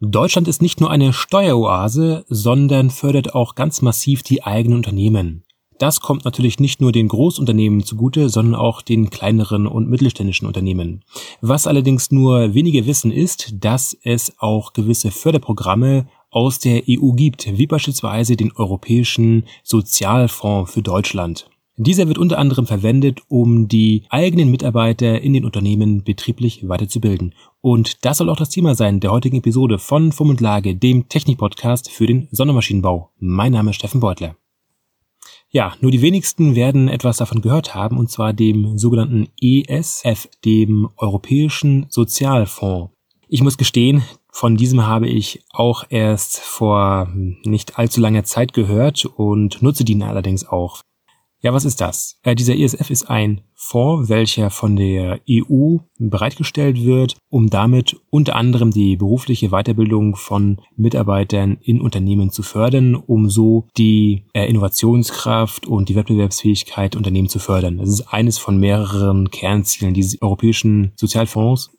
Deutschland ist nicht nur eine Steueroase, sondern fördert auch ganz massiv die eigenen Unternehmen. Das kommt natürlich nicht nur den Großunternehmen zugute, sondern auch den kleineren und mittelständischen Unternehmen. Was allerdings nur wenige wissen ist, dass es auch gewisse Förderprogramme aus der EU gibt, wie beispielsweise den Europäischen Sozialfonds für Deutschland. Dieser wird unter anderem verwendet, um die eigenen Mitarbeiter in den Unternehmen betrieblich weiterzubilden. Und das soll auch das Thema sein der heutigen Episode von Fum und Lage, dem Technik-Podcast für den Sondermaschinenbau. Mein Name ist Steffen Beutler. Ja, nur die wenigsten werden etwas davon gehört haben, und zwar dem sogenannten ESF, dem Europäischen Sozialfonds. Ich muss gestehen, von diesem habe ich auch erst vor nicht allzu langer Zeit gehört und nutze den allerdings auch. Ja, was ist das? Äh, dieser ESF ist ein Fonds, welcher von der EU bereitgestellt wird, um damit unter anderem die berufliche Weiterbildung von Mitarbeitern in Unternehmen zu fördern, um so die äh, Innovationskraft und die Wettbewerbsfähigkeit Unternehmen zu fördern. Das ist eines von mehreren Kernzielen dieses europäischen Sozialfonds.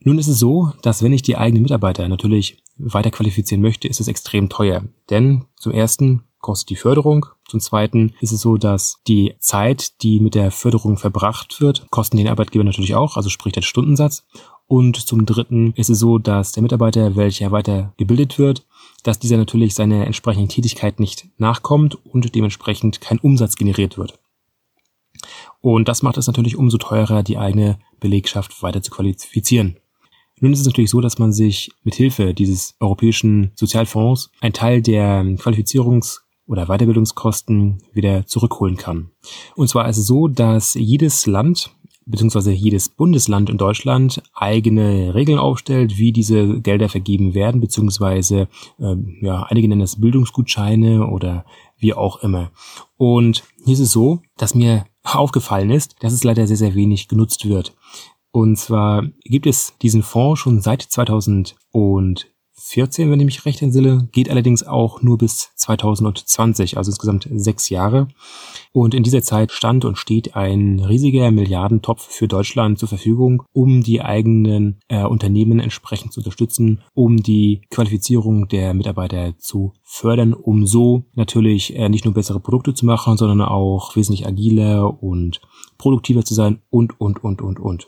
Nun ist es so, dass wenn ich die eigenen Mitarbeiter natürlich weiter qualifizieren möchte, ist es extrem teuer. Denn zum ersten kostet die Förderung. Zum Zweiten ist es so, dass die Zeit, die mit der Förderung verbracht wird, kosten den Arbeitgeber natürlich auch, also sprich der Stundensatz. Und zum Dritten ist es so, dass der Mitarbeiter, welcher weiter gebildet wird, dass dieser natürlich seiner entsprechenden Tätigkeit nicht nachkommt und dementsprechend kein Umsatz generiert wird. Und das macht es natürlich umso teurer, die eigene Belegschaft weiter zu qualifizieren. Nun ist es natürlich so, dass man sich mit Hilfe dieses europäischen Sozialfonds ein Teil der Qualifizierungs- oder Weiterbildungskosten wieder zurückholen kann. Und zwar ist es so, dass jedes Land beziehungsweise jedes Bundesland in Deutschland eigene Regeln aufstellt, wie diese Gelder vergeben werden, beziehungsweise äh, ja, einige nennen das Bildungsgutscheine oder wie auch immer. Und hier ist es so, dass mir aufgefallen ist, dass es leider sehr, sehr wenig genutzt wird. Und zwar gibt es diesen Fonds schon seit 2000 und 14, wenn ich mich recht entsinne, geht allerdings auch nur bis 2020, also insgesamt sechs Jahre. Und in dieser Zeit stand und steht ein riesiger Milliardentopf für Deutschland zur Verfügung, um die eigenen äh, Unternehmen entsprechend zu unterstützen, um die Qualifizierung der Mitarbeiter zu fördern, um so natürlich äh, nicht nur bessere Produkte zu machen, sondern auch wesentlich agiler und produktiver zu sein und, und, und, und, und.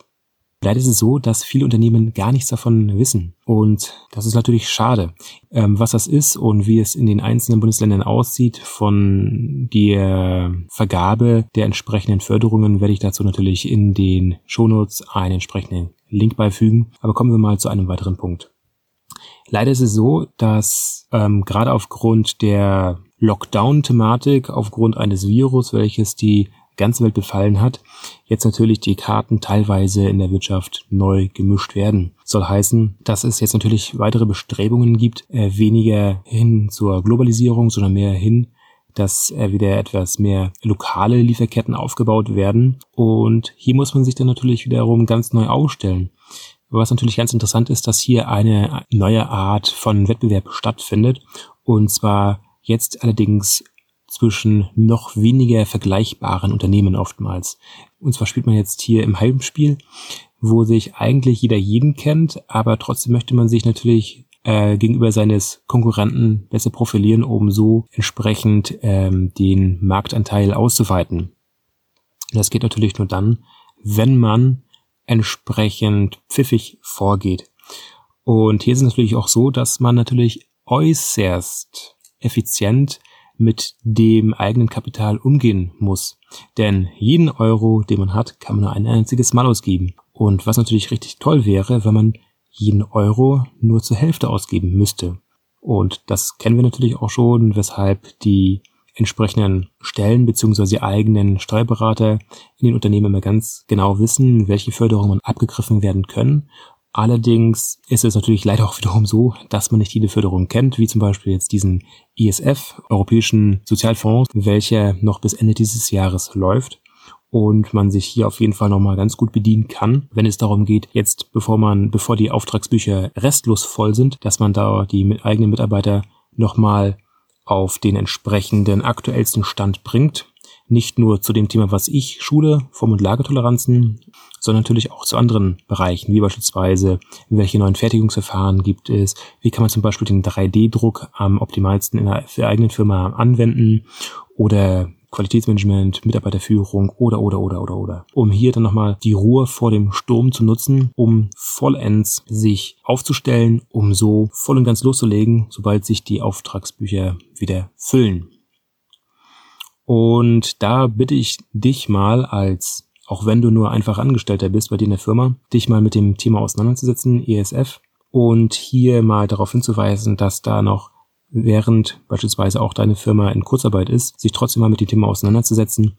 Leider ist es so, dass viele Unternehmen gar nichts davon wissen. Und das ist natürlich schade. Ähm, was das ist und wie es in den einzelnen Bundesländern aussieht von der Vergabe der entsprechenden Förderungen, werde ich dazu natürlich in den Shownotes einen entsprechenden Link beifügen. Aber kommen wir mal zu einem weiteren Punkt. Leider ist es so, dass ähm, gerade aufgrund der Lockdown-Thematik, aufgrund eines Virus, welches die ganze Welt befallen hat, jetzt natürlich die Karten teilweise in der Wirtschaft neu gemischt werden. Soll heißen, dass es jetzt natürlich weitere Bestrebungen gibt, äh, weniger hin zur Globalisierung, sondern mehr hin dass äh, wieder etwas mehr lokale Lieferketten aufgebaut werden. Und hier muss man sich dann natürlich wiederum ganz neu aufstellen. Was natürlich ganz interessant ist, dass hier eine neue Art von Wettbewerb stattfindet. Und zwar jetzt allerdings zwischen noch weniger vergleichbaren Unternehmen oftmals. Und zwar spielt man jetzt hier im Heimspiel, wo sich eigentlich jeder jeden kennt, aber trotzdem möchte man sich natürlich äh, gegenüber seines Konkurrenten besser profilieren, um so entsprechend ähm, den Marktanteil auszuweiten. Das geht natürlich nur dann, wenn man entsprechend pfiffig vorgeht. Und hier ist es natürlich auch so, dass man natürlich äußerst effizient mit dem eigenen Kapital umgehen muss. Denn jeden Euro, den man hat, kann man nur ein einziges Mal ausgeben. Und was natürlich richtig toll wäre, wenn man jeden Euro nur zur Hälfte ausgeben müsste. Und das kennen wir natürlich auch schon, weshalb die entsprechenden Stellen beziehungsweise die eigenen Steuerberater in den Unternehmen immer ganz genau wissen, welche Förderungen abgegriffen werden können Allerdings ist es natürlich leider auch wiederum so, dass man nicht jede Förderung kennt, wie zum Beispiel jetzt diesen ISF, Europäischen Sozialfonds, welcher noch bis Ende dieses Jahres läuft und man sich hier auf jeden Fall nochmal ganz gut bedienen kann, wenn es darum geht, jetzt bevor man, bevor die Auftragsbücher restlos voll sind, dass man da die eigenen Mitarbeiter nochmal auf den entsprechenden aktuellsten Stand bringt. Nicht nur zu dem Thema, was ich schule, Form- und Lagertoleranzen, sondern natürlich auch zu anderen Bereichen, wie beispielsweise, welche neuen Fertigungsverfahren gibt es, wie kann man zum Beispiel den 3D-Druck am optimalsten in der, eigenen Firma anwenden oder Qualitätsmanagement, Mitarbeiterführung oder, oder, oder, oder, oder. Um hier dann nochmal die Ruhe vor dem Sturm zu nutzen, um vollends sich aufzustellen, um so voll und ganz loszulegen, sobald sich die Auftragsbücher wieder füllen. Und da bitte ich dich mal als, auch wenn du nur einfach Angestellter bist bei dir in der Firma, dich mal mit dem Thema auseinanderzusetzen, ESF, und hier mal darauf hinzuweisen, dass da noch während beispielsweise auch deine Firma in Kurzarbeit ist, sich trotzdem mal mit dem Thema auseinanderzusetzen,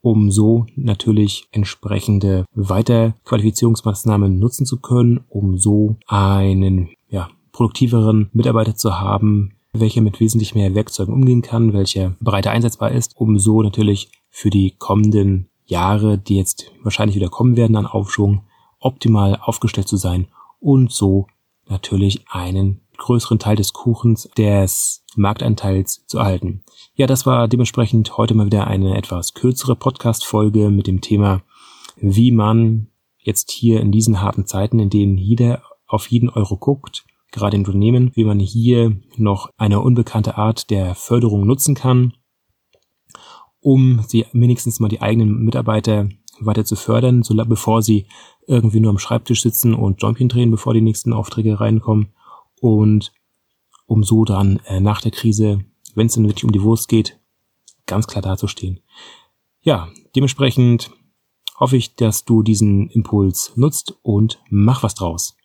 um so natürlich entsprechende Weiterqualifizierungsmaßnahmen nutzen zu können, um so einen ja, produktiveren Mitarbeiter zu haben, welcher mit wesentlich mehr Werkzeugen umgehen kann, welcher breiter einsetzbar ist, um so natürlich für die kommenden Jahre, die jetzt wahrscheinlich wieder kommen werden an Aufschwung, optimal aufgestellt zu sein und so natürlich einen größeren Teil des Kuchens des Marktanteils zu erhalten. Ja, das war dementsprechend heute mal wieder eine etwas kürzere Podcast-Folge mit dem Thema, wie man jetzt hier in diesen harten Zeiten, in denen jeder auf jeden Euro guckt, gerade in Unternehmen, wie man hier noch eine unbekannte Art der Förderung nutzen kann, um sie wenigstens mal die eigenen Mitarbeiter weiter zu fördern, so bevor sie irgendwie nur am Schreibtisch sitzen und Jompchen drehen, bevor die nächsten Aufträge reinkommen und um so dann äh, nach der Krise, wenn es dann wirklich um die Wurst geht, ganz klar dazustehen. Ja, dementsprechend hoffe ich, dass du diesen Impuls nutzt und mach was draus.